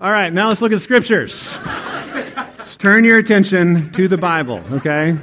All right, now let's look at scriptures. let's turn your attention to the Bible, okay?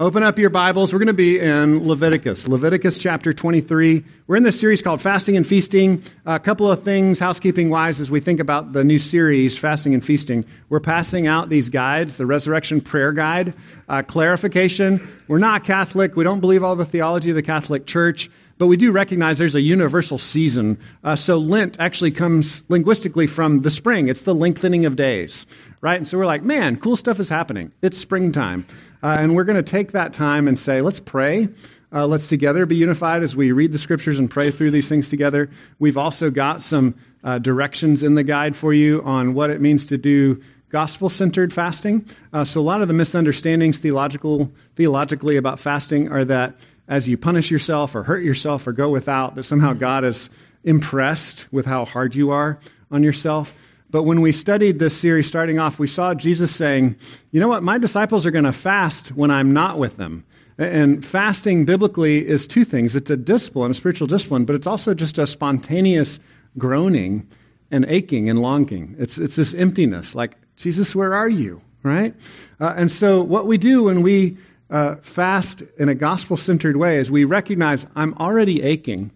Open up your Bibles. We're going to be in Leviticus, Leviticus chapter 23. We're in this series called Fasting and Feasting. A couple of things, housekeeping wise, as we think about the new series, Fasting and Feasting. We're passing out these guides, the Resurrection Prayer Guide, uh, clarification. We're not Catholic. We don't believe all the theology of the Catholic Church, but we do recognize there's a universal season. Uh, so Lent actually comes linguistically from the spring, it's the lengthening of days, right? And so we're like, man, cool stuff is happening. It's springtime. Uh, and we're going to take that time and say, let's pray. Uh, let's together be unified as we read the scriptures and pray through these things together. We've also got some uh, directions in the guide for you on what it means to do gospel centered fasting. Uh, so, a lot of the misunderstandings theological, theologically about fasting are that as you punish yourself or hurt yourself or go without, that somehow God is impressed with how hard you are on yourself. But when we studied this series starting off, we saw Jesus saying, You know what? My disciples are going to fast when I'm not with them. And fasting biblically is two things it's a discipline, a spiritual discipline, but it's also just a spontaneous groaning and aching and longing. It's, it's this emptiness, like, Jesus, where are you? Right? Uh, and so, what we do when we uh, fast in a gospel centered way is we recognize I'm already aching.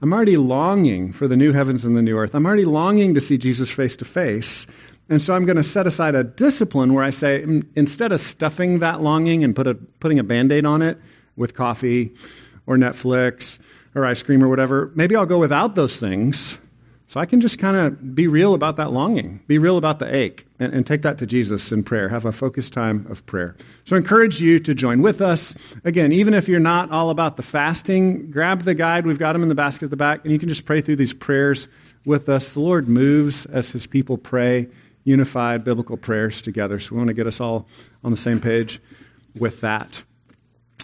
I'm already longing for the new heavens and the new earth. I'm already longing to see Jesus face to face. And so I'm going to set aside a discipline where I say, mm, instead of stuffing that longing and put a, putting a band aid on it with coffee or Netflix or ice cream or whatever, maybe I'll go without those things so I can just kind of be real about that longing, be real about the ache, and, and, take that to Jesus in prayer, have a focused time of prayer. So I encourage you to join with us. Again, even if you're not all about the fasting, grab the guide. We've got them in the basket at the back, and you can just pray through these prayers with us. The Lord moves as his people pray unified biblical prayers together. So we want to get us all on the same page with that.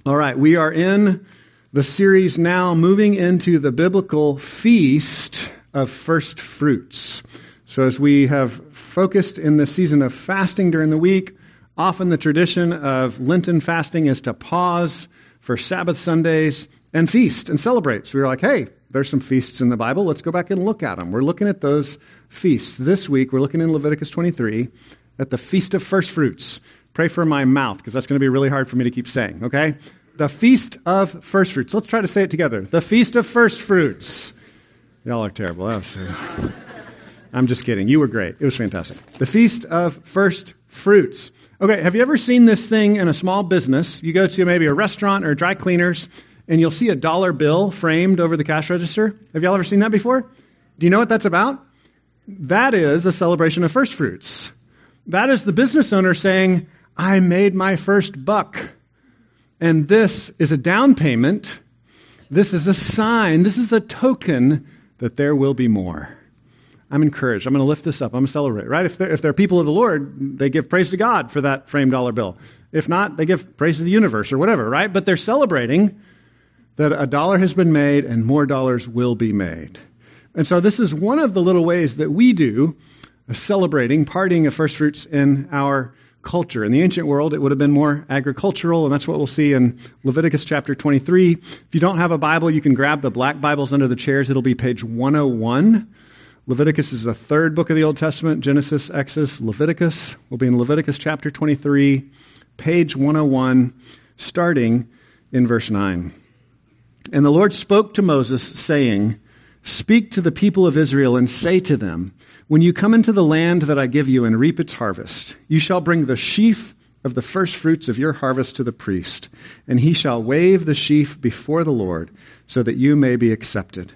All right, we are in the series now, moving into the biblical feast of first fruits. So, as we have focused in the season of fasting during the week, often the tradition of Lenten fasting is to pause for Sabbath Sundays and feast and celebrate. So, we are like, hey, there's some feasts in the Bible. Let's go back and look at them. We're looking at those feasts. This week, we're looking in Leviticus 23 at the Feast of First Fruits. Pray for my mouth because that's going to be really hard for me to keep saying, okay? The Feast of First Fruits. Let's try to say it together. The Feast of First Fruits. Y'all are terrible. I'm just kidding. You were great. It was fantastic. The Feast of First Fruits. Okay, have you ever seen this thing in a small business? You go to maybe a restaurant or dry cleaners, and you'll see a dollar bill framed over the cash register. Have y'all ever seen that before? Do you know what that's about? That is a celebration of first fruits. That is the business owner saying, I made my first buck. And this is a down payment. This is a sign. This is a token that there will be more. I'm encouraged. I'm going to lift this up. I'm going to celebrate, right? If they're, if they're people of the Lord, they give praise to God for that framed dollar bill. If not, they give praise to the universe or whatever, right? But they're celebrating that a dollar has been made and more dollars will be made. And so this is one of the little ways that we do celebrating, partying of first fruits in our culture. In the ancient world, it would have been more agricultural, and that's what we'll see in Leviticus chapter 23. If you don't have a Bible, you can grab the black Bibles under the chairs. It'll be page 101. Leviticus is the third book of the Old Testament Genesis, Exodus, Leviticus. We'll be in Leviticus chapter 23, page 101, starting in verse 9. And the Lord spoke to Moses, saying, Speak to the people of Israel and say to them, When you come into the land that I give you and reap its harvest, you shall bring the sheaf of the first fruits of your harvest to the priest, and he shall wave the sheaf before the Lord, so that you may be accepted.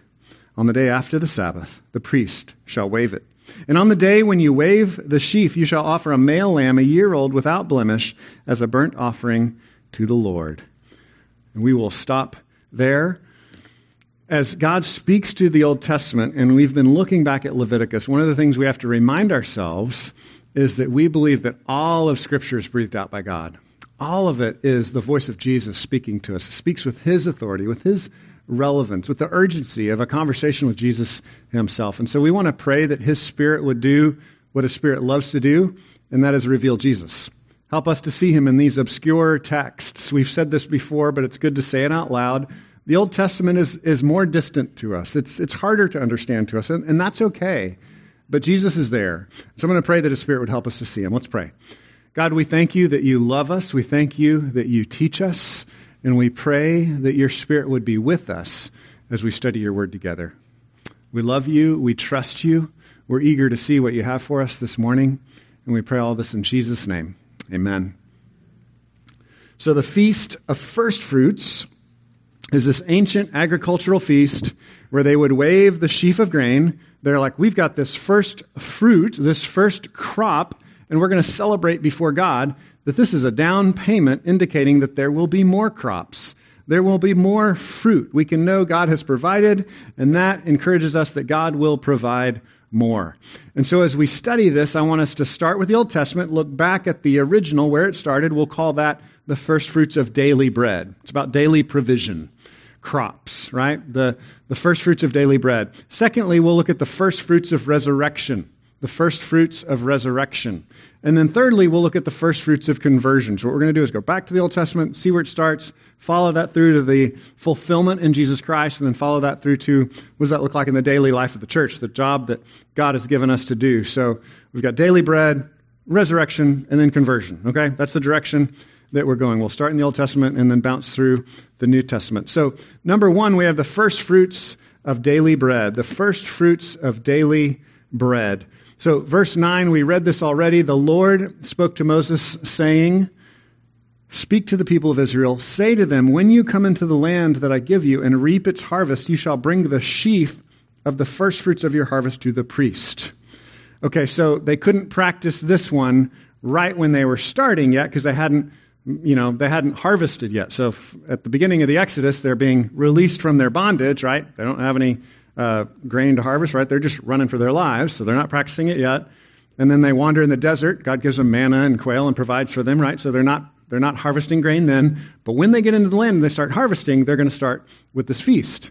On the day after the Sabbath, the priest shall wave it. And on the day when you wave the sheaf, you shall offer a male lamb, a year old, without blemish, as a burnt offering to the Lord. And we will stop there as God speaks to the Old Testament, and we've been looking back at Leviticus, one of the things we have to remind ourselves is that we believe that all of Scripture is breathed out by God. All of it is the voice of Jesus speaking to us. It speaks with his authority, with his relevance, with the urgency of a conversation with Jesus himself. And so we want to pray that his spirit would do what his spirit loves to do, and that is reveal Jesus. Help us to see him in these obscure texts. We've said this before, but it's good to say it out loud the Old Testament is, is more distant to us. It's, it's harder to understand to us, and, and that's okay. But Jesus is there. So I'm going to pray that His Spirit would help us to see Him. Let's pray. God, we thank you that you love us. We thank you that you teach us. And we pray that your Spirit would be with us as we study your word together. We love you. We trust you. We're eager to see what you have for us this morning. And we pray all this in Jesus' name. Amen. So, the Feast of First Fruits is this ancient agricultural feast where they would wave the sheaf of grain. They're like, we've got this first fruit, this first crop, and we're going to celebrate before God that this is a down payment indicating that there will be more crops. There will be more fruit. We can know God has provided, and that encourages us that God will provide more. And so, as we study this, I want us to start with the Old Testament, look back at the original, where it started. We'll call that the first fruits of daily bread. It's about daily provision crops, right? The, the first fruits of daily bread. Secondly, we'll look at the first fruits of resurrection, the first fruits of resurrection. And then thirdly, we'll look at the first fruits of conversion. So what we're going to do is go back to the Old Testament, see where it starts, follow that through to the fulfillment in Jesus Christ, and then follow that through to what does that look like in the daily life of the church, the job that God has given us to do. So we've got daily bread, resurrection, and then conversion. Okay? That's the direction that we're going. We'll start in the Old Testament and then bounce through the New Testament. So, number one, we have the first fruits of daily bread, the first fruits of daily bread. So, verse 9, we read this already. The Lord spoke to Moses, saying, Speak to the people of Israel, say to them, When you come into the land that I give you and reap its harvest, you shall bring the sheaf of the first fruits of your harvest to the priest. Okay, so they couldn't practice this one right when they were starting yet because they hadn't you know, they hadn't harvested yet. So at the beginning of the Exodus, they're being released from their bondage, right? They don't have any uh, grain to harvest, right? They're just running for their lives, so they're not practicing it yet. And then they wander in the desert. God gives them manna and quail and provides for them, right? So they're not they're not harvesting grain then. But when they get into the land and they start harvesting, they're going to start with this feast.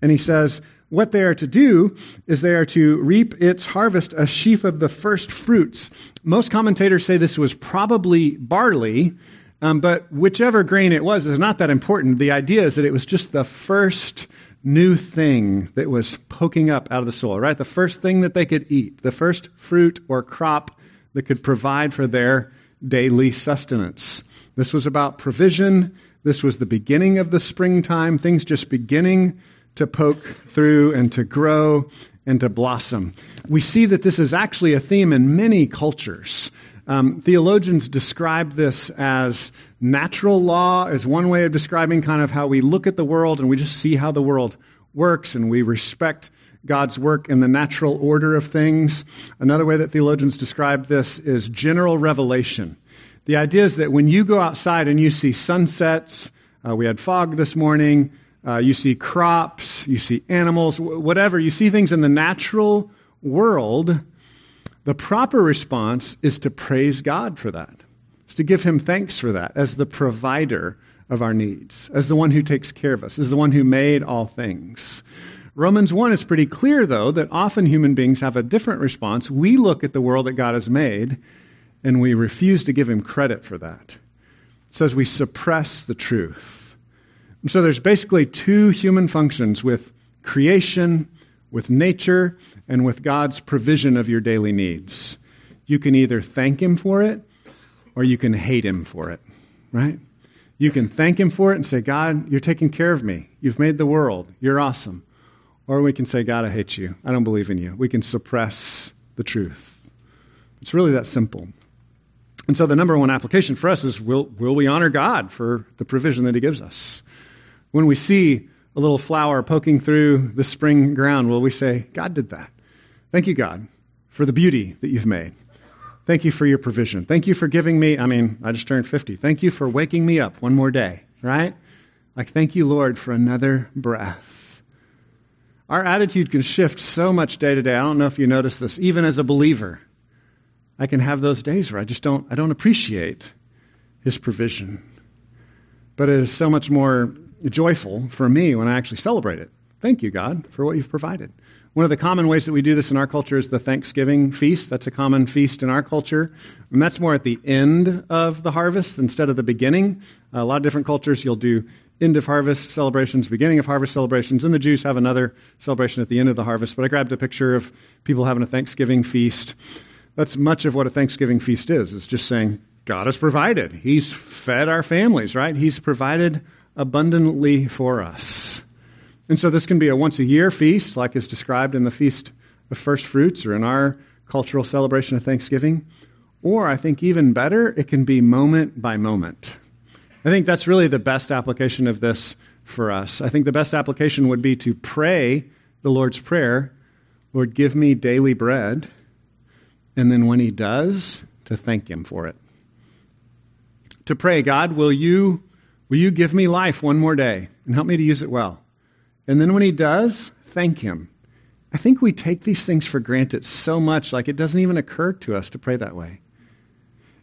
And he says, what they are to do is they are to reap its harvest, a sheaf of the first fruits. Most commentators say this was probably barley, um, but whichever grain it was is not that important. The idea is that it was just the first new thing that was poking up out of the soil, right? The first thing that they could eat, the first fruit or crop that could provide for their daily sustenance. This was about provision. This was the beginning of the springtime, things just beginning to poke through and to grow and to blossom. We see that this is actually a theme in many cultures. Um, theologians describe this as natural law, as one way of describing kind of how we look at the world and we just see how the world works and we respect God's work in the natural order of things. Another way that theologians describe this is general revelation. The idea is that when you go outside and you see sunsets, uh, we had fog this morning, uh, you see crops, you see animals, whatever, you see things in the natural world the proper response is to praise God for that, is to give Him thanks for that as the provider of our needs, as the one who takes care of us, as the one who made all things. Romans 1 is pretty clear, though, that often human beings have a different response. We look at the world that God has made and we refuse to give Him credit for that. It says we suppress the truth. And so there's basically two human functions with creation with nature and with God's provision of your daily needs. You can either thank Him for it or you can hate Him for it, right? You can thank Him for it and say, God, you're taking care of me. You've made the world. You're awesome. Or we can say, God, I hate you. I don't believe in you. We can suppress the truth. It's really that simple. And so the number one application for us is will, will we honor God for the provision that He gives us? When we see a little flower poking through the spring ground, will we say, God did that? Thank you, God, for the beauty that you've made. Thank you for your provision. Thank you for giving me, I mean, I just turned 50. Thank you for waking me up one more day, right? Like, thank you, Lord, for another breath. Our attitude can shift so much day to day. I don't know if you notice this. Even as a believer, I can have those days where I just don't, I don't appreciate his provision. But it is so much more joyful for me when I actually celebrate it. Thank you, God, for what you've provided. One of the common ways that we do this in our culture is the Thanksgiving feast. That's a common feast in our culture. And that's more at the end of the harvest instead of the beginning. A lot of different cultures, you'll do end of harvest celebrations, beginning of harvest celebrations, and the Jews have another celebration at the end of the harvest. But I grabbed a picture of people having a Thanksgiving feast. That's much of what a Thanksgiving feast is. It's just saying, God has provided. He's fed our families, right? He's provided abundantly for us. And so this can be a once a year feast, like is described in the Feast of First Fruits or in our cultural celebration of Thanksgiving. Or I think even better, it can be moment by moment. I think that's really the best application of this for us. I think the best application would be to pray the Lord's Prayer Lord, give me daily bread. And then when He does, to thank Him for it. To pray, God, will you, will you give me life one more day and help me to use it well? And then when He does, thank Him. I think we take these things for granted so much, like it doesn't even occur to us to pray that way.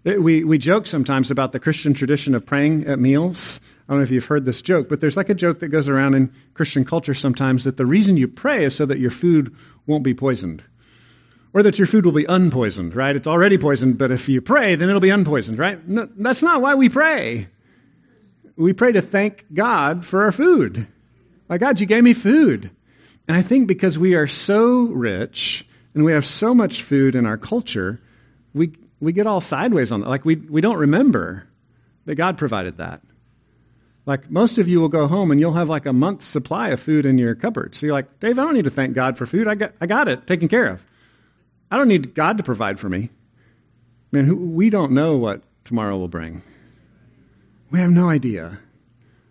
We, we joke sometimes about the Christian tradition of praying at meals. I don't know if you've heard this joke, but there's like a joke that goes around in Christian culture sometimes that the reason you pray is so that your food won't be poisoned. Or that your food will be unpoisoned, right? It's already poisoned, but if you pray, then it'll be unpoisoned, right? No, that's not why we pray. We pray to thank God for our food. My God, you gave me food. And I think because we are so rich and we have so much food in our culture, we, we get all sideways on that. Like we, we don't remember that God provided that. Like most of you will go home and you'll have like a month's supply of food in your cupboard. So you're like, Dave, I don't need to thank God for food. I got, I got it taken care of. I don't need God to provide for me. Man, we don't know what tomorrow will bring. We have no idea.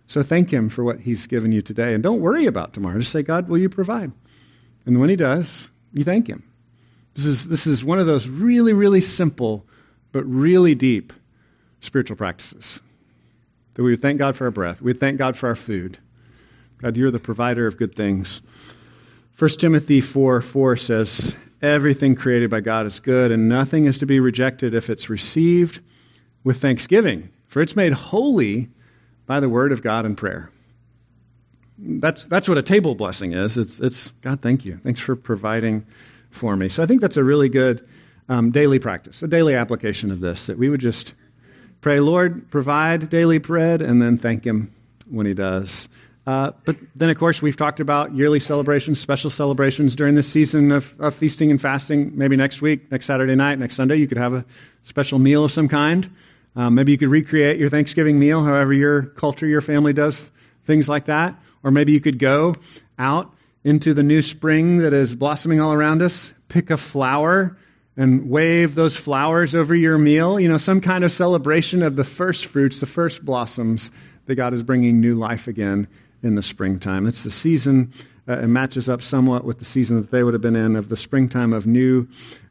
So thank Him for what He's given you today. And don't worry about tomorrow. Just say, God, will you provide? And when He does, you thank Him. This is, this is one of those really, really simple, but really deep spiritual practices. That we would thank God for our breath. We would thank God for our food. God, you're the provider of good things. 1 Timothy 4 4 says, Everything created by God is good, and nothing is to be rejected if it's received with thanksgiving, for it's made holy by the word of God and prayer. That's, that's what a table blessing is. It's, it's God, thank you. Thanks for providing for me. So I think that's a really good um, daily practice, a daily application of this, that we would just pray, Lord, provide daily bread, and then thank Him when He does. Uh, but then, of course, we've talked about yearly celebrations, special celebrations during this season of, of, feasting and fasting. Maybe next week, next Saturday night, next Sunday, you could have a special meal of some kind. Um, maybe you could recreate your Thanksgiving meal, however your culture, your family does things like that. Or maybe you could go out into the new spring that is blossoming all around us, pick a flower and wave those flowers over your meal. You know, some kind of celebration of the first fruits, the first blossoms that God is bringing new life again in the springtime. It's the season, uh, it matches up somewhat with the season that they would have been in of the springtime of new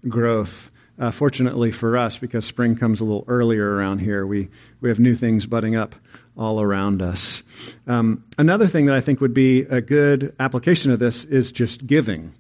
growth. Uh, fortunately for us, because spring comes a little earlier around here, we, we have new things budding up all around us. Um, another thing that I think would be a good application of this is just giving.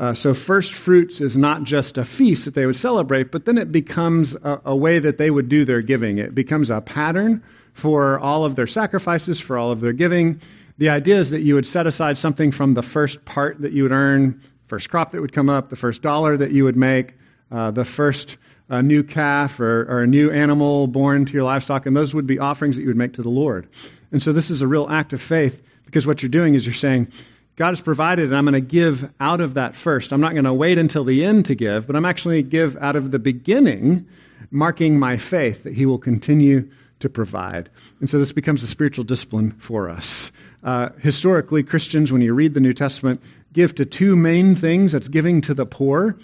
Uh, so, first fruits is not just a feast that they would celebrate, but then it becomes a, a, way that they would do their giving. It becomes a pattern for all of their sacrifices, for all of their giving. The idea is that you would set aside something from the first part that you would earn, first crop that would come up, the first dollar that you would make, uh, the first a new calf or, or, a new animal born to your livestock, and those would be offerings that you would make to the Lord. And so this is a real act of faith because what you're doing is you're saying, God has provided, and I'm going to give out of that first. I'm not going to wait until the end to give, but I'm actually give out of the beginning, marking my faith that He will continue to provide. And so this becomes a spiritual discipline for us. Uh, historically, Christians, when you read the New Testament, give to two main things that's giving to the poor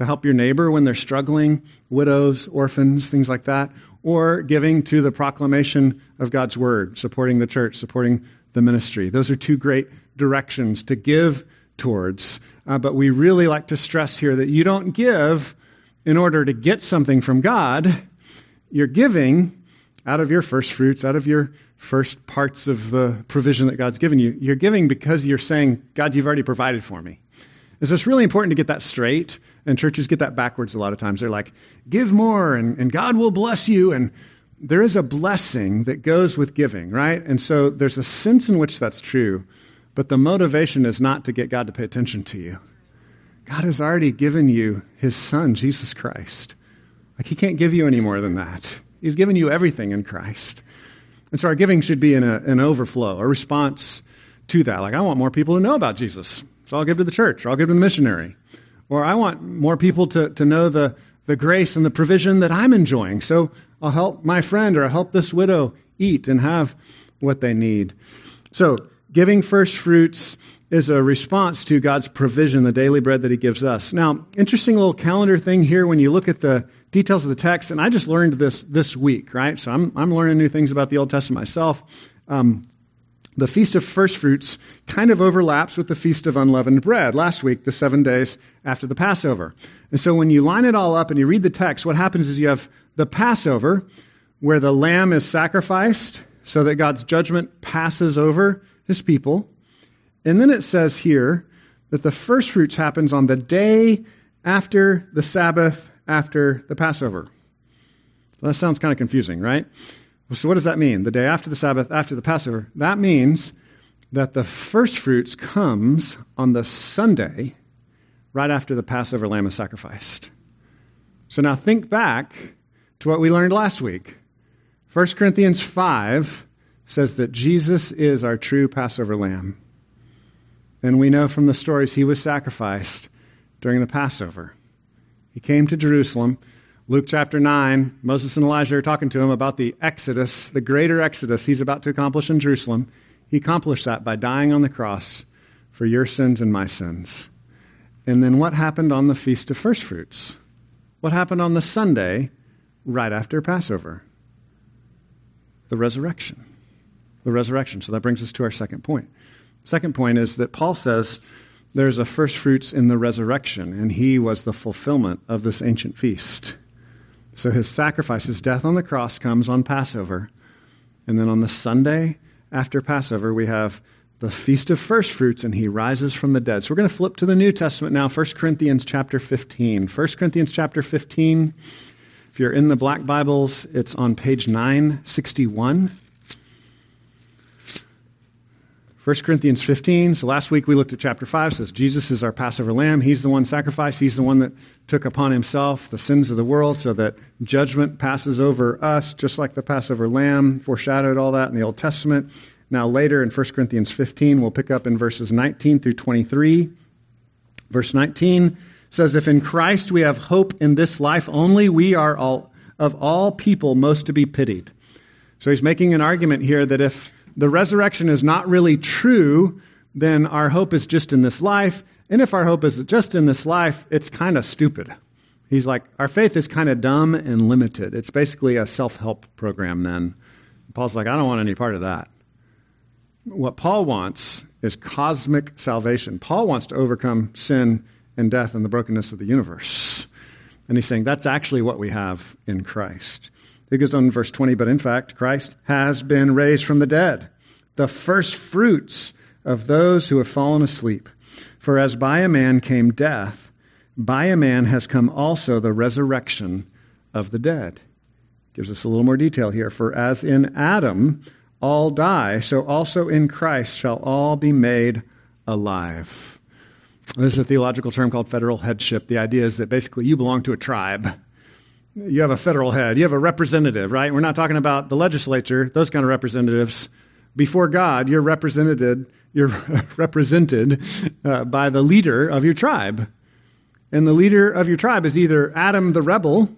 to help your neighbor when they're struggling, widows, orphans, things like that, or giving to the proclamation of God's word, supporting the church, supporting the ministry. Those are two great directions to give towards. Uh, but we really like to stress here that you don't give in order to get something from God. You're giving out of your first fruits, out of your first parts of the provision that God's given you. You're giving because you're saying, God, you've already provided for me. So it's really important to get that straight. And churches get that backwards a lot of times. They're like, give more and, and God will bless you. And there is a blessing that goes with giving, right? And so there's a sense in which that's true. But the motivation is not to get God to pay attention to you. God has already given you his son, Jesus Christ. Like, he can't give you any more than that. He's given you everything in Christ. And so our giving should be in a, an overflow, a response to that. Like, I want more people to know about Jesus, so I'll give to the church, or I'll give to the missionary. Or I want more people to, to know the, the grace and the provision that I'm enjoying, so I'll help my friend or I'll help this widow eat and have what they need. So, giving first fruits is a response to God's provision, the daily bread that He gives us. Now, interesting little calendar thing here when you look at the details of the text, and I just learned this this week, right? So I'm, I'm learning new things about the Old Testament myself. Um, the Feast of First Fruits kind of overlaps with the Feast of Unleavened Bread last week, the seven days after the Passover. And so when you line it all up and you read the text, what happens is you have the Passover, where the lamb is sacrificed so that God's judgment passes over his people. And then it says here that the first fruits happens on the day after the Sabbath, after the Passover. Well, that sounds kind of confusing, right? So, what does that mean? The day after the Sabbath, after the Passover? That means that the first fruits comes on the Sunday right after the Passover lamb is sacrificed. So, now think back to what we learned last week. 1 Corinthians 5 says that Jesus is our true Passover lamb. And we know from the stories he was sacrificed during the Passover. He came to Jerusalem. Luke chapter 9, Moses and Elijah are talking to him about the Exodus, the greater Exodus he's about to accomplish in Jerusalem. He accomplished that by dying on the cross for your sins and my sins. And then what happened on the Feast of First Fruits? What happened on the Sunday right after Passover? The resurrection. The resurrection. So that brings us to our second point. Second point is that Paul says there's a first fruits in the resurrection, and he was the fulfillment of this ancient feast. So his sacrifice, his death on the cross, comes on Passover. And then on the Sunday after Passover, we have the feast of first fruits, and he rises from the dead. So we're going to flip to the New Testament now, 1 Corinthians chapter 15. 1 Corinthians chapter 15. If you're in the black Bibles, it's on page 961. 1 Corinthians 15. So last week we looked at chapter 5. Says Jesus is our Passover lamb. He's the one sacrificed. He's the one that took upon himself the sins of the world so that judgment passes over us, just like the Passover lamb foreshadowed all that in the Old Testament. Now, later in 1 Corinthians 15, we'll pick up in verses 19 through 23. Verse 19 says, If in Christ we have hope in this life only, we are all, of all people most to be pitied. So he's making an argument here that if the resurrection is not really true, then our hope is just in this life. And if our hope is just in this life, it's kind of stupid. He's like, our faith is kind of dumb and limited. It's basically a self help program then. Paul's like, I don't want any part of that. What Paul wants is cosmic salvation. Paul wants to overcome sin and death and the brokenness of the universe. And he's saying that's actually what we have in Christ. It goes on in verse 20, but in fact, Christ has been raised from the dead, the first fruits of those who have fallen asleep. For as by a man came death, by a man has come also the resurrection of the dead. Gives us a little more detail here. For as in Adam all die, so also in Christ shall all be made alive. This is a theological term called federal headship. The idea is that basically you belong to a tribe you have a federal head, you have a representative, right? We're not talking about the legislature, those kind of representatives. Before God, you're represented, you're represented uh, by the leader of your tribe. And the leader of your tribe is either Adam the rebel,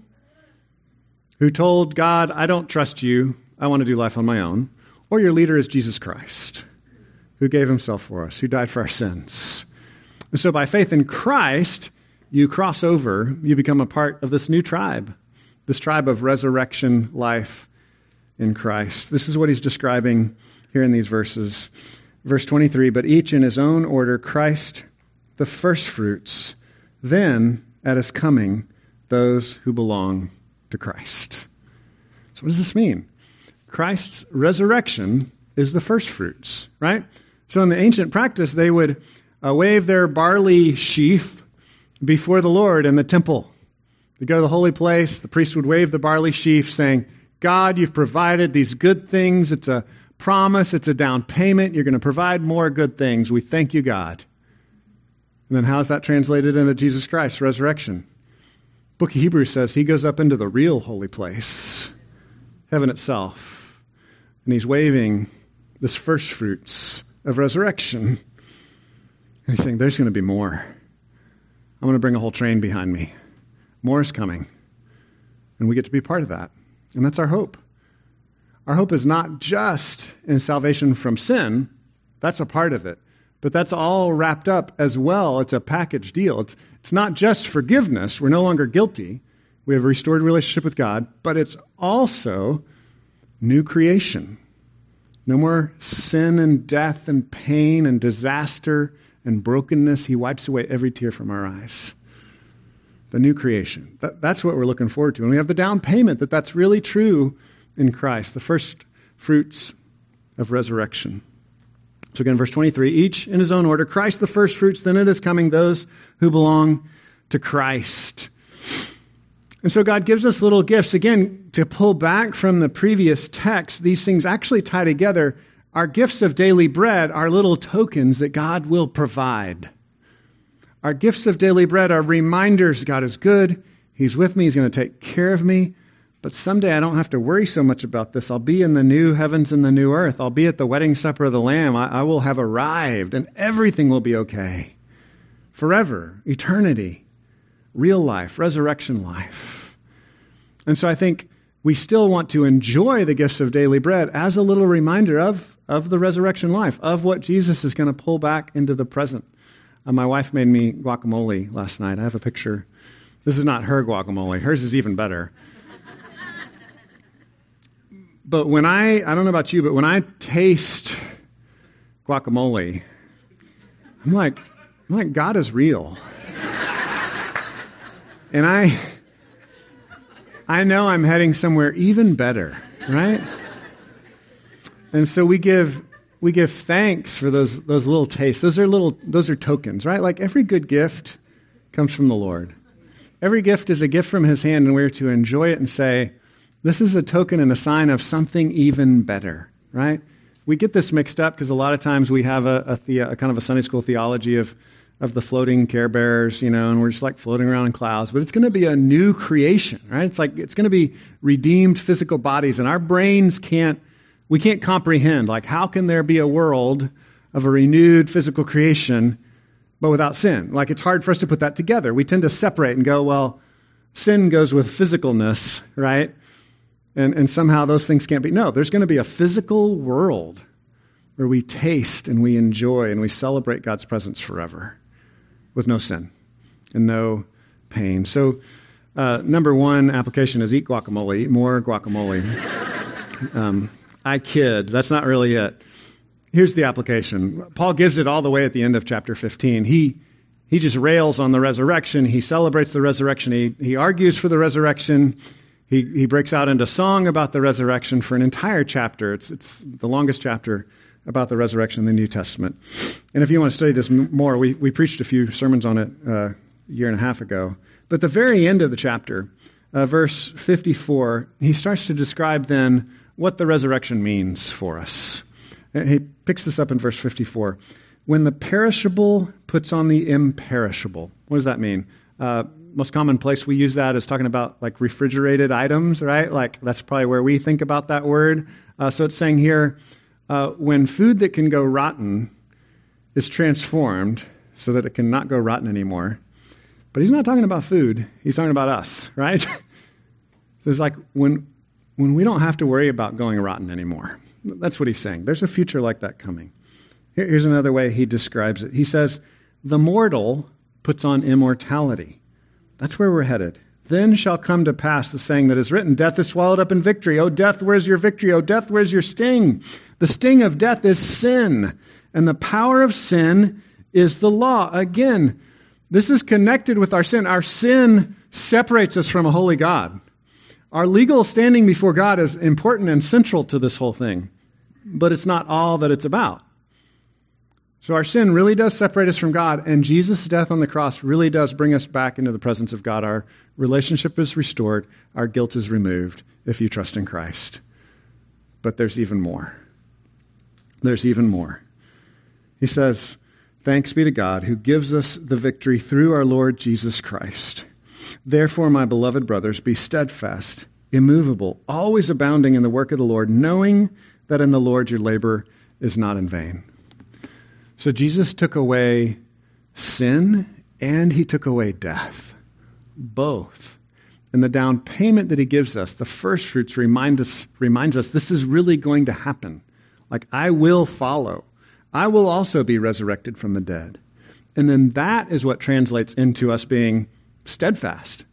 who told God, I don't trust you, I want to do life on my own, or your leader is Jesus Christ, who gave himself for us, who died for our sins. And so by faith in Christ, you cross over, you become a part of this new tribe this tribe of resurrection life in Christ. This is what he's describing here in these verses. Verse 23 But each in his own order, Christ the firstfruits, then at his coming, those who belong to Christ. So, what does this mean? Christ's resurrection is the firstfruits, right? So, in the ancient practice, they would uh, wave their barley sheaf before the Lord in the temple. They go to the holy place, the priest would wave the barley sheaf, saying, God, you've provided these good things. It's a promise, it's a down payment. You're going to provide more good things. We thank you, God. And then how's that translated into Jesus Christ's resurrection? Book of Hebrews says he goes up into the real holy place, heaven itself, And he's waving this first fruits of resurrection. And he's saying, There's going to be more. I'm going to bring a whole train behind me. More is coming. And we get to be part of that. And that's our hope. Our hope is not just in salvation from sin, that's a part of it. But that's all wrapped up as well. It's a package deal. It's, it's not just forgiveness, we're no longer guilty. We have a restored relationship with God, but it's also new creation. No more sin and death and pain and disaster and brokenness. He wipes away every tear from our eyes. The new creation. That, that's what we're looking forward to. And we have the down payment that that's really true in Christ, the first fruits of resurrection. So again, verse 23 each in his own order Christ the first fruits, then it is coming those who belong to Christ. And so God gives us little gifts. Again, to pull back from the previous text, these things actually tie together. Our gifts of daily bread are little tokens that God will provide. Our gifts of daily bread are reminders God is good, He's with me, He's going to take care of me. But someday I don't have to worry so much about this. I'll be in the new heavens and the new earth. I'll be at the wedding supper of the Lamb. I, I will have arrived, and everything will be okay. Forever, eternity, real life, resurrection life. And so I think we still want to enjoy the gifts of daily bread as a little reminder of, of the resurrection life, of what Jesus is going to pull back into the present. Uh, my wife made me guacamole last night. I have a picture. This is not her guacamole, hers is even better. But when I, I don't know about you, but when I taste guacamole, I'm like, I'm like, God is real. and I, I know I'm heading somewhere even better, right? And so we give, we give thanks for those, those little tastes. Those are little, those are tokens, right? Like every good gift comes from the Lord. Every gift is a gift from His hand, and we're to enjoy it and say, this is a token and a sign of something even better, right? We get this mixed up because a lot of times we have a, a, the, a, kind of a Sunday school theology of, of the floating care bearers, you know, and we're just like floating around in clouds. But it's going to be a new creation, right? It's like it's going to be redeemed physical bodies, and our brains can't, we can't comprehend. Like, how can there be a world of a renewed physical creation, but without sin? Like, it's hard for us to put that together. We tend to separate and go, well, sin goes with physicalness, right? And, and somehow those things can't be. No, there's going to be a physical world where we taste and we enjoy and we celebrate God's presence forever with no sin and no pain. So, uh, number one application is eat guacamole, eat more guacamole. um, I kid, that's not really it. Here's the application. Paul gives it all the way at the end of chapter 15. He, he just rails on the resurrection. He celebrates the resurrection. He, he argues for the resurrection. He, he breaks out into song about the resurrection for an entire chapter. It's, it's the longest chapter about the resurrection in the New Testament. And if you want to study this more, we, we preached a few sermons on it uh, a year and a half ago. But the very end of the chapter, uh, verse 54, he starts to describe then what the resurrection means for us. And he picks this up in verse 54. When the perishable puts on the imperishable. What does that mean? Uh, most common place we use that is talking about like refrigerated items, right? Like that's probably where we think about that word. Uh, so it's saying here, uh, when food that can go rotten is transformed so that it cannot go rotten anymore. But he's not talking about food, he's talking about us, right? so it's like when, when we don't have to worry about going rotten anymore. That's what he's saying. There's a future like that coming. Here's another way he describes it. He says, The mortal puts on immortality. That's where we're headed. Then shall come to pass the saying that is written Death is swallowed up in victory. O death, where's your victory? O death, where's your sting? The sting of death is sin, and the power of sin is the law. Again, this is connected with our sin. Our sin separates us from a holy God. Our legal standing before God is important and central to this whole thing, but it's not all that it's about. So our sin really does separate us from God, and Jesus' death on the cross really does bring us back into the presence of God. Our relationship is restored, our guilt is removed if you trust in Christ. But there's even more. There's even more. He says, Thanks be to God who gives us the victory through our Lord Jesus Christ. Therefore, my beloved brothers, be steadfast, immovable, always abounding in the work of the Lord, knowing that in the Lord your labor is not in vain. So Jesus took away sin and he took away death. Both. And the down payment that he gives us, the first fruits, remind us, reminds us this is really going to happen. Like, I will follow. I will also be resurrected from the dead. And then that is what translates into us being steadfast,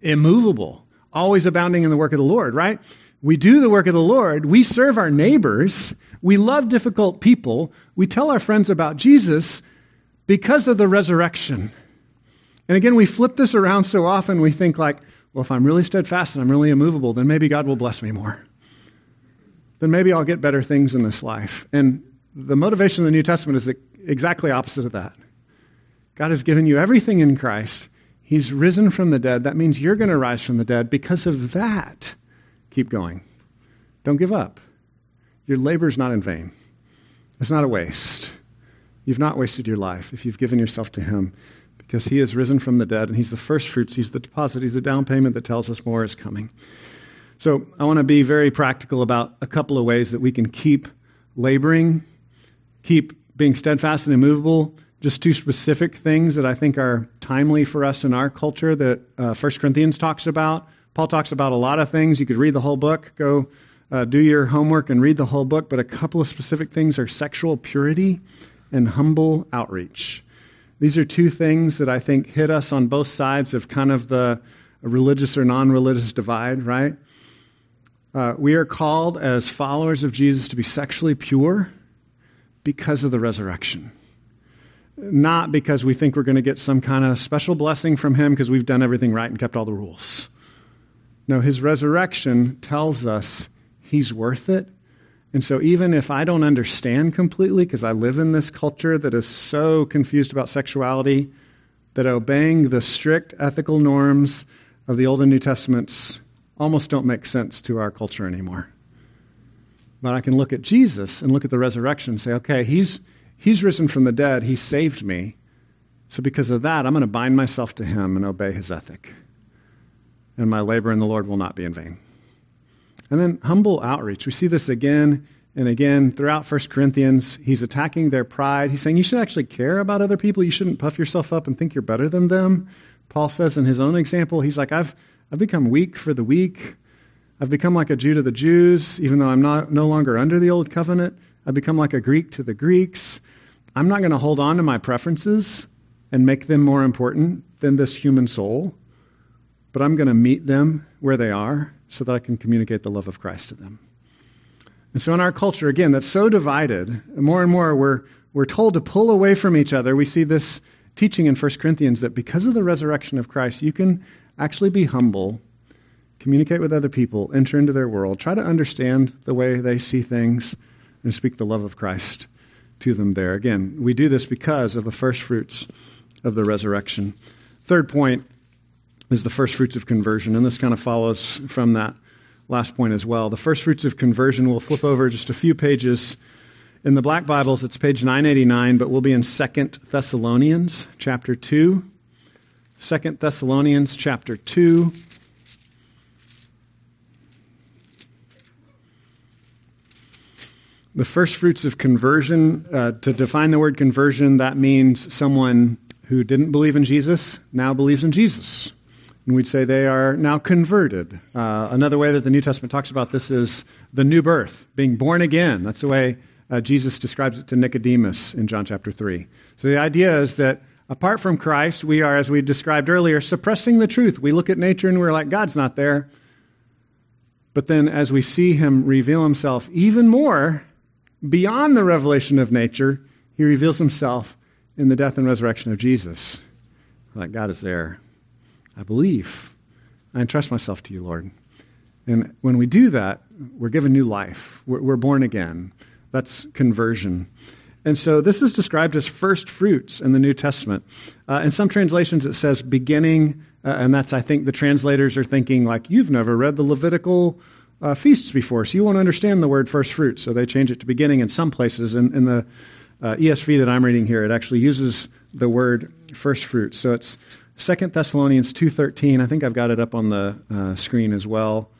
immovable, always abounding in the work of the Lord, right? We do the work of the Lord. We serve our neighbors. We love difficult people. We tell our friends about Jesus because of the resurrection. And again, we flip this around so often, we think like, well, if I'm really steadfast and I'm really immovable, then maybe God will bless me more. Then maybe I'll get better things in this life. And the motivation of the New Testament is exactly opposite of that. God has given you everything in Christ. He's risen from the dead. That means you're going to rise from the dead. Because of that, keep going. Don't give up. Your labor is not in vain, it's not a waste. You've not wasted your life if you've given yourself to Him because He has risen from the dead and He's the first fruits, He's the deposit, He's the down payment that tells us more is coming. So I want to be very practical about a couple of ways that we can keep laboring, keep being steadfast and immovable. Just two specific things that I think are timely for us in our culture that uh, 1 Corinthians talks about. Paul talks about a lot of things. You could read the whole book, go uh, do your homework and read the whole book, but a couple of specific things are sexual purity and humble outreach. These are two things that I think hit us on both sides of kind of the religious or non religious divide, right? Uh, we are called as followers of Jesus to be sexually pure because of the resurrection. Not because we think we're going to get some kind of special blessing from him because we've done everything right and kept all the rules. No, his resurrection tells us he's worth it. And so, even if I don't understand completely, because I live in this culture that is so confused about sexuality, that obeying the strict ethical norms of the Old and New Testaments almost don't make sense to our culture anymore. But I can look at Jesus and look at the resurrection and say, okay, he's, he's risen from the dead, he saved me. So, because of that, I'm going to bind myself to him and obey his ethic. And my labor in the Lord will not be in vain. And then humble outreach. We see this again and again throughout 1 Corinthians. He's attacking their pride. He's saying you should actually care about other people. You shouldn't puff yourself up and think you're better than them. Paul says in his own example, he's like, I've, I've become weak for the weak. I've become like a Jew to the Jews, even though I'm not, no longer under the old covenant. I've become like a Greek to the Greeks. I'm not going to hold on to my preferences and make them more important than this human soul, but I'm going to meet them where they are so that I can communicate the love of Christ to them. And so, in our culture, again, that's so divided, more and more we're, we're told to pull away from each other. We see this teaching in 1 Corinthians that because of the resurrection of Christ, you can actually be humble, communicate with other people, enter into their world, try to understand the way they see things, and speak the love of Christ to them there. Again, we do this because of the first fruits of the resurrection. Third point is the first fruits of conversion, and this kind of follows from that last point as well. The first fruits of conversion, we'll flip over just a few pages. In the Black Bibles, it's page 989, but we'll be in Second Thessalonians chapter 2. 2 Thessalonians chapter 2. The first fruits of conversion, uh, to define the word conversion, that means someone who didn't believe in Jesus now believes in Jesus. And we'd say they are now converted. Uh, another way that the New Testament talks about this is the new birth, being born again. That's the way uh, Jesus describes it to Nicodemus in John chapter 3. So the idea is that Apart from Christ, we are, as we described earlier, suppressing the truth. We look at nature and we're like, God's not there. But then as we see him reveal himself even more beyond the revelation of nature, he reveals himself in the death and resurrection of Jesus. Like, God is there. I believe. I entrust myself to you, Lord. And when we do that, we're given new life. We're, we're born again. That's conversion. And so this is described as first fruits in the New Testament. Uh, in some translations, it says beginning, uh, and that's, I think, the translators are thinking, like, you've never read the Levitical uh, feasts before, so you won't understand the word first fruits. So they change it to beginning in some places. In, in the uh, ESV that I'm reading here, it actually uses the word first fruits. So it's 2 Thessalonians 2.13. I think I've got it up on the uh, screen as well.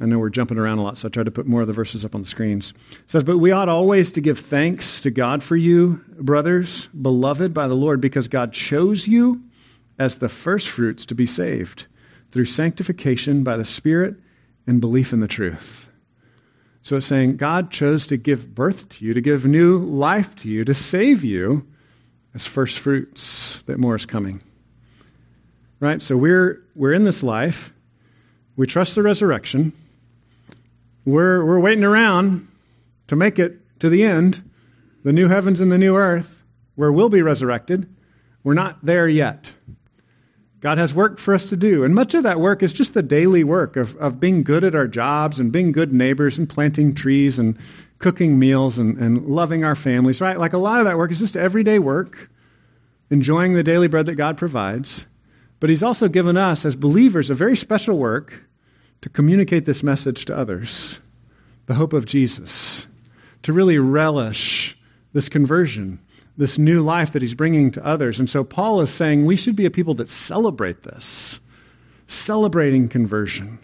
I know we're jumping around a lot, so I tried to put more of the verses up on the screens. It says, But we ought always to give thanks to God for you, brothers, beloved by the Lord, because God chose you as the firstfruits to be saved through sanctification by the Spirit and belief in the truth. So it's saying God chose to give birth to you, to give new life to you, to save you as first fruits that more is coming. Right? So we're, we're in this life. We trust the resurrection. We're, we're waiting around to make it to the end, the new heavens and the new earth, where we'll be resurrected. We're not there yet. God has work for us to do. And much of that work is just the daily work of, of being good at our jobs and being good neighbors and planting trees and cooking meals and, and loving our families, right? Like a lot of that work is just everyday work, enjoying the daily bread that God provides. But He's also given us, as believers, a very special work to communicate this message to others the hope of Jesus, to really relish this conversion this new life that he's bringing to others. And so Paul is saying we should be a people that celebrate this, celebrating conversion,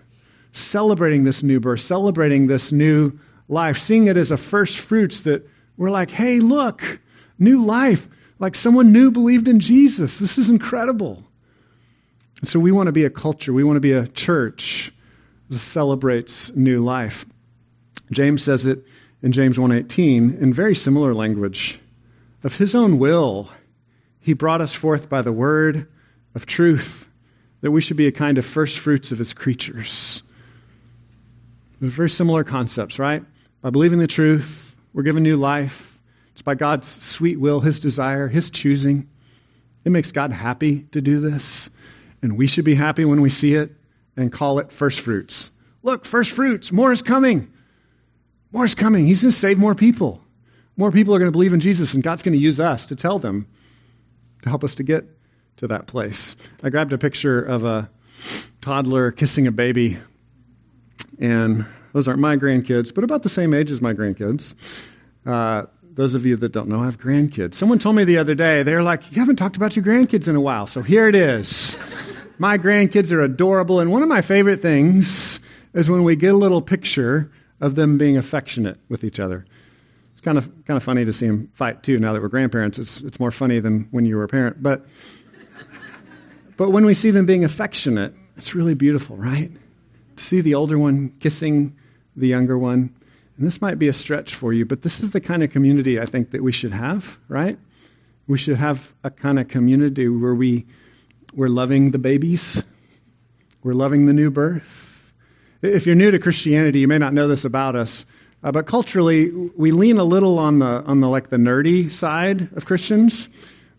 celebrating this new birth, celebrating this new life, seeing it as a first fruits that we're like, hey, look, new life. Like someone new believed in Jesus. This is incredible. And so we want to be a culture, we want to be a church that celebrates new life. James says it in James 1:18 in very similar language. Of his own will, he brought us forth by the word of truth, that we should be a kind of first fruits of his creatures. Very similar concepts, right? By believing the truth, we're given new life. It's by God's sweet will, his desire, his choosing. It makes God happy to do this. And we should be happy when we see it and call it first fruits. Look, first fruits, more is coming. More is coming. He's going to save more people. More people are going to believe in Jesus, and God's going to use us to tell them to help us to get to that place. I grabbed a picture of a toddler kissing a baby, and those aren't my grandkids, but about the same age as my grandkids. Uh, those of you that don't know, I have grandkids. Someone told me the other day, they're like, You haven't talked about your grandkids in a while, so here it is. my grandkids are adorable, and one of my favorite things is when we get a little picture of them being affectionate with each other kind of kind of funny to see them fight too. Now that we're grandparents, it's it's more funny than when you were a parent. But but when we see them being affectionate, it's really beautiful, right? To see the older one kissing the younger one. And this might be a stretch for you, but this is the kind of community I think that we should have, right? We should have a kind of community where we we're loving the babies, we're loving the new birth. If you're new to Christianity, you may not know this about us. Uh, but culturally, we lean a little on the on the like the nerdy side of Christians.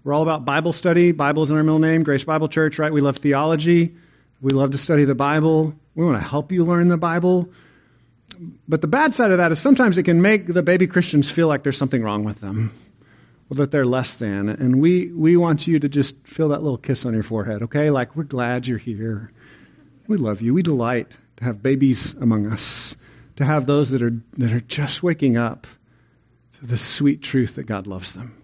We're all about Bible study. Bible's in our middle name, Grace Bible Church, right? We love theology. We love to study the Bible. We want to help you learn the Bible. But the bad side of that is sometimes it can make the baby Christians feel like there's something wrong with them, or that they're less than. And we, we want you to just feel that little kiss on your forehead, okay? Like, we're glad you're here. We love you. We delight to have babies among us to have those that are, that are just waking up to the sweet truth that God loves them.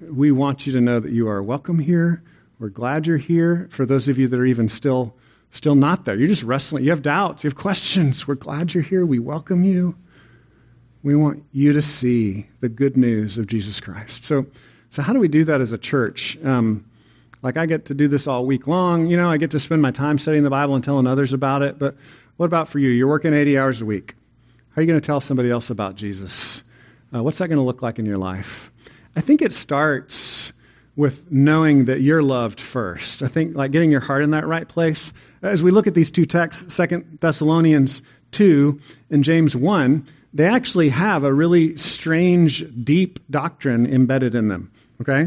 We want you to know that you are welcome here. We're glad you're here. For those of you that are even still, still not there, you're just wrestling. You have doubts, you have questions. We're glad you're here. We welcome you. We want you to see the good news of Jesus Christ. So, so how do we do that as a church? Um, like I get to do this all week long. You know, I get to spend my time studying the Bible and telling others about it. But what about for you? You're working 80 hours a week. How are you going to tell somebody else about Jesus? Uh, what's that going to look like in your life? I think it starts with knowing that you're loved first. I think like getting your heart in that right place. As we look at these two texts, Second Thessalonians 2 and James 1, they actually have a really strange, deep doctrine embedded in them. Okay?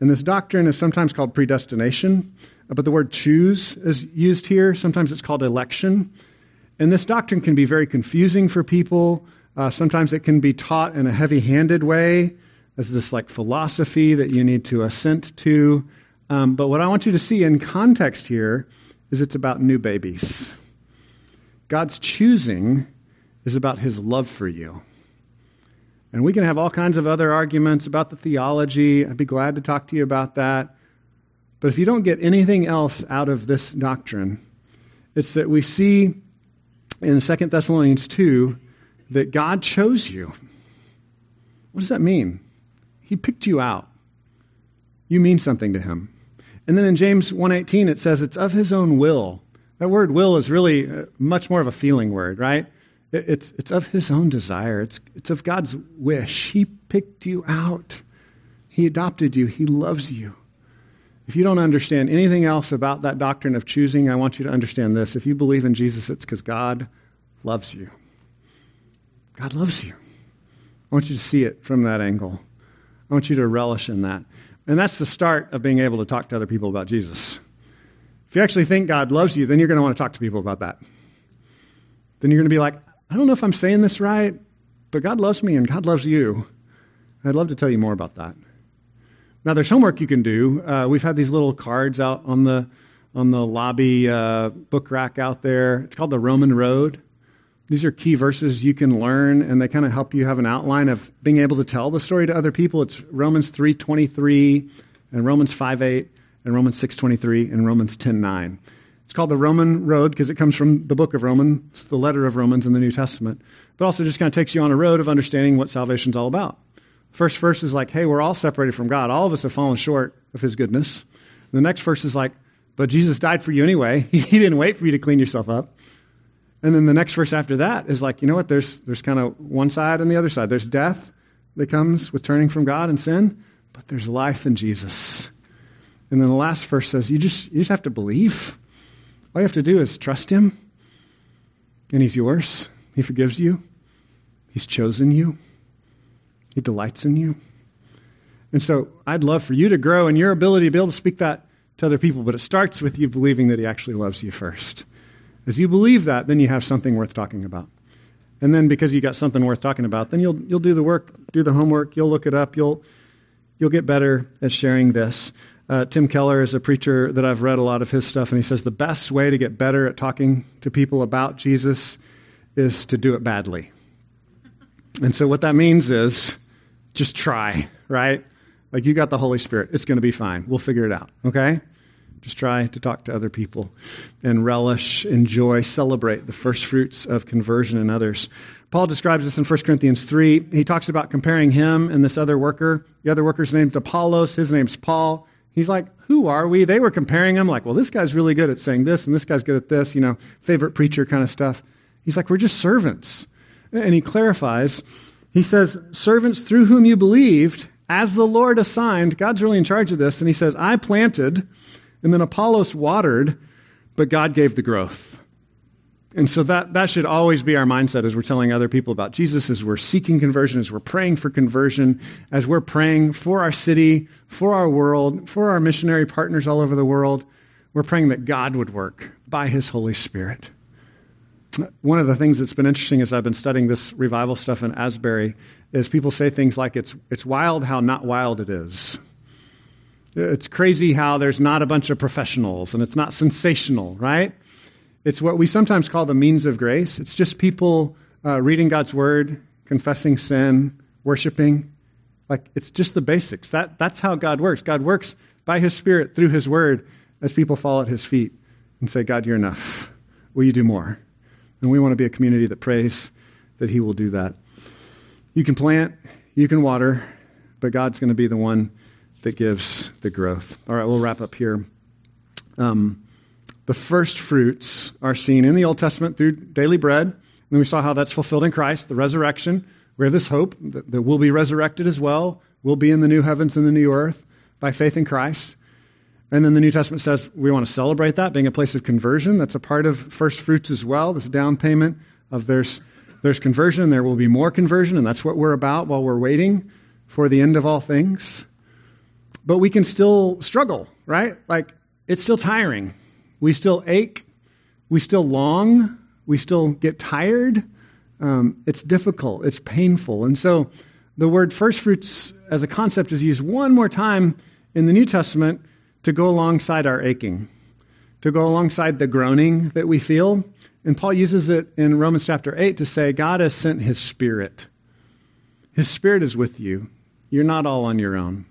And this doctrine is sometimes called predestination. Uh, but the word choose is used here. Sometimes it's called election. And this doctrine can be very confusing for people. Uh, sometimes it can be taught in a heavy handed way as this like philosophy that you need to assent to. Um, but what I want you to see in context here is it's about new babies. God's choosing is about his love for you. And we can have all kinds of other arguments about the theology. I'd be glad to talk to you about that. But if you don't get anything else out of this doctrine, it's that we see in 2 Thessalonians 2 that God chose you. What does that mean? He picked you out. You mean something to him. And then in James 1:18 it says it's of his own will. That word will is really uh, much more of a feeling word, right? It's, it's of his own desire. It's, it's of God's wish. He picked you out. He adopted you. He loves you. If you don't understand anything else about that doctrine of choosing, I want you to understand this. If you believe in Jesus, it's because God loves you. God loves you. I want you to see it from that angle. I want you to relish in that. And that's the start of being able to talk to other people about Jesus. If you actually think God loves you, then you're going to want to talk to people about that. Then you're going to be like, I don't know if I'm saying this right, but God loves me and God loves you. I'd love to tell you more about that. Now, there's homework you can do. Uh, we've had these little cards out on the on the lobby uh, book rack out there. It's called the Roman Road. These are key verses you can learn, and they kind of help you have an outline of being able to tell the story to other people. It's Romans 3.23 and Romans 5.8 and Romans 6.23 and Romans 10.9. It's called the Roman Road because it comes from the book of Romans, the letter of Romans in the New Testament, but also just kind of takes you on a road of understanding what salvation's all about. First verse is like, hey, we're all separated from God. All of us have fallen short of his goodness. The next verse is like, but Jesus died for you anyway. he didn't wait for you to clean yourself up. And then the next verse after that is like, you know what? There's, there's kind of one side and the other side. There's death that comes with turning from God and sin, but there's life in Jesus. And then the last verse says, you just, you just have to believe. All you have to do is trust Him, and He's yours. He forgives you, He's chosen you. He delights in you. And so I'd love for you to grow in your ability to be able to speak that to other people, but it starts with you believing that He actually loves you first. As you believe that, then you have something worth talking about. And then because you got something worth talking about, then you'll, you'll do the work, do the homework, you'll look it up, you'll, you'll get better at sharing this. Uh, Tim Keller is a preacher that I've read a lot of his stuff, and he says the best way to get better at talking to people about Jesus is to do it badly. And so what that means is just try, right? Like you got the Holy Spirit. It's going to be fine. We'll figure it out, okay? Just try to talk to other people and relish, enjoy, celebrate the first fruits of conversion in others. Paul describes this in 1 Corinthians 3. He talks about comparing him and this other worker. The other worker's named Apollos, his name's Paul. He's like, Who are we? They were comparing him, like, Well, this guy's really good at saying this, and this guy's good at this, you know, favorite preacher kind of stuff. He's like, We're just servants. And he clarifies he says, Servants through whom you believed, as the Lord assigned, God's really in charge of this. And he says, I planted, and then Apollos watered, but God gave the growth. And so that, that should always be our mindset as we're telling other people about Jesus, as we're seeking conversion, as we're praying for conversion, as we're praying for our city, for our world, for our missionary partners all over the world. We're praying that God would work by his Holy Spirit. One of the things that's been interesting as I've been studying this revival stuff in Asbury is people say things like it's, it's wild how not wild it is. It's crazy how there's not a bunch of professionals and it's not sensational, right? It's what we sometimes call the means of grace. It's just people uh, reading God's word, confessing sin, worshiping. Like it's just the basics. That, that's how God works. God works by his spirit through his word as people fall at his feet and say, God, you're enough. Will you do more? And we want to be a community that prays that He will do that. You can plant, you can water, but God's going to be the one that gives the growth. All right, we'll wrap up here. Um, the first fruits are seen in the Old Testament through daily bread. And then we saw how that's fulfilled in Christ, the resurrection. We have this hope that, that we'll be resurrected as well. We'll be in the new heavens and the new earth by faith in Christ. And then the New Testament says we want to celebrate that, being a place of conversion. That's a part of first fruits as well, this down payment of there's, there's conversion, there will be more conversion, and that's what we're about while we're waiting for the end of all things. But we can still struggle, right? Like, it's still tiring. We still ache. We still long. We still get tired. Um, it's difficult. It's painful. And so the word first fruits as a concept is used one more time in the New Testament to go alongside our aching, to go alongside the groaning that we feel. And Paul uses it in Romans chapter 8 to say, God has sent his spirit. His spirit is with you. You're not all on your own.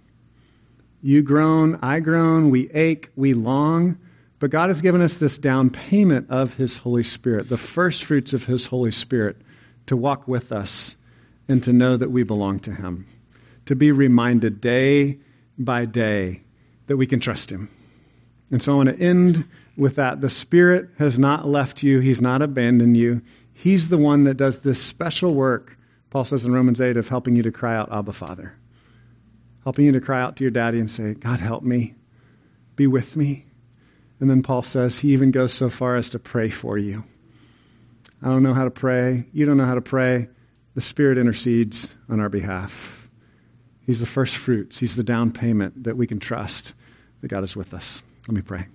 You groan, I groan, we ache, we long, But God has given us this down payment of His Holy Spirit, the first fruits of His Holy Spirit, to walk with us and to know that we belong to Him, to be reminded day by day that we can trust Him. And so I want to end with that. The Spirit has not left you, He's not abandoned you. He's the one that does this special work, Paul says in Romans 8, of helping you to cry out, Abba, Father. Helping you to cry out to your daddy and say, God, help me. Be with me. And then Paul says he even goes so far as to pray for you. I don't know how to pray. You don't know how to pray. The Spirit intercedes on our behalf. He's the first fruits, He's the down payment that we can trust that God is with us. Let me pray.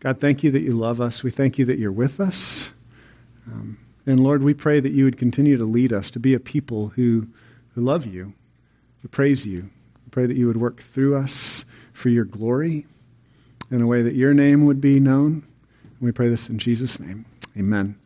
God, thank you that you love us. We thank you that you're with us. Um, and Lord, we pray that you would continue to lead us to be a people who, who love you, who praise you. We pray that you would work through us for your glory in a way that your name would be known. And we pray this in Jesus' name. Amen.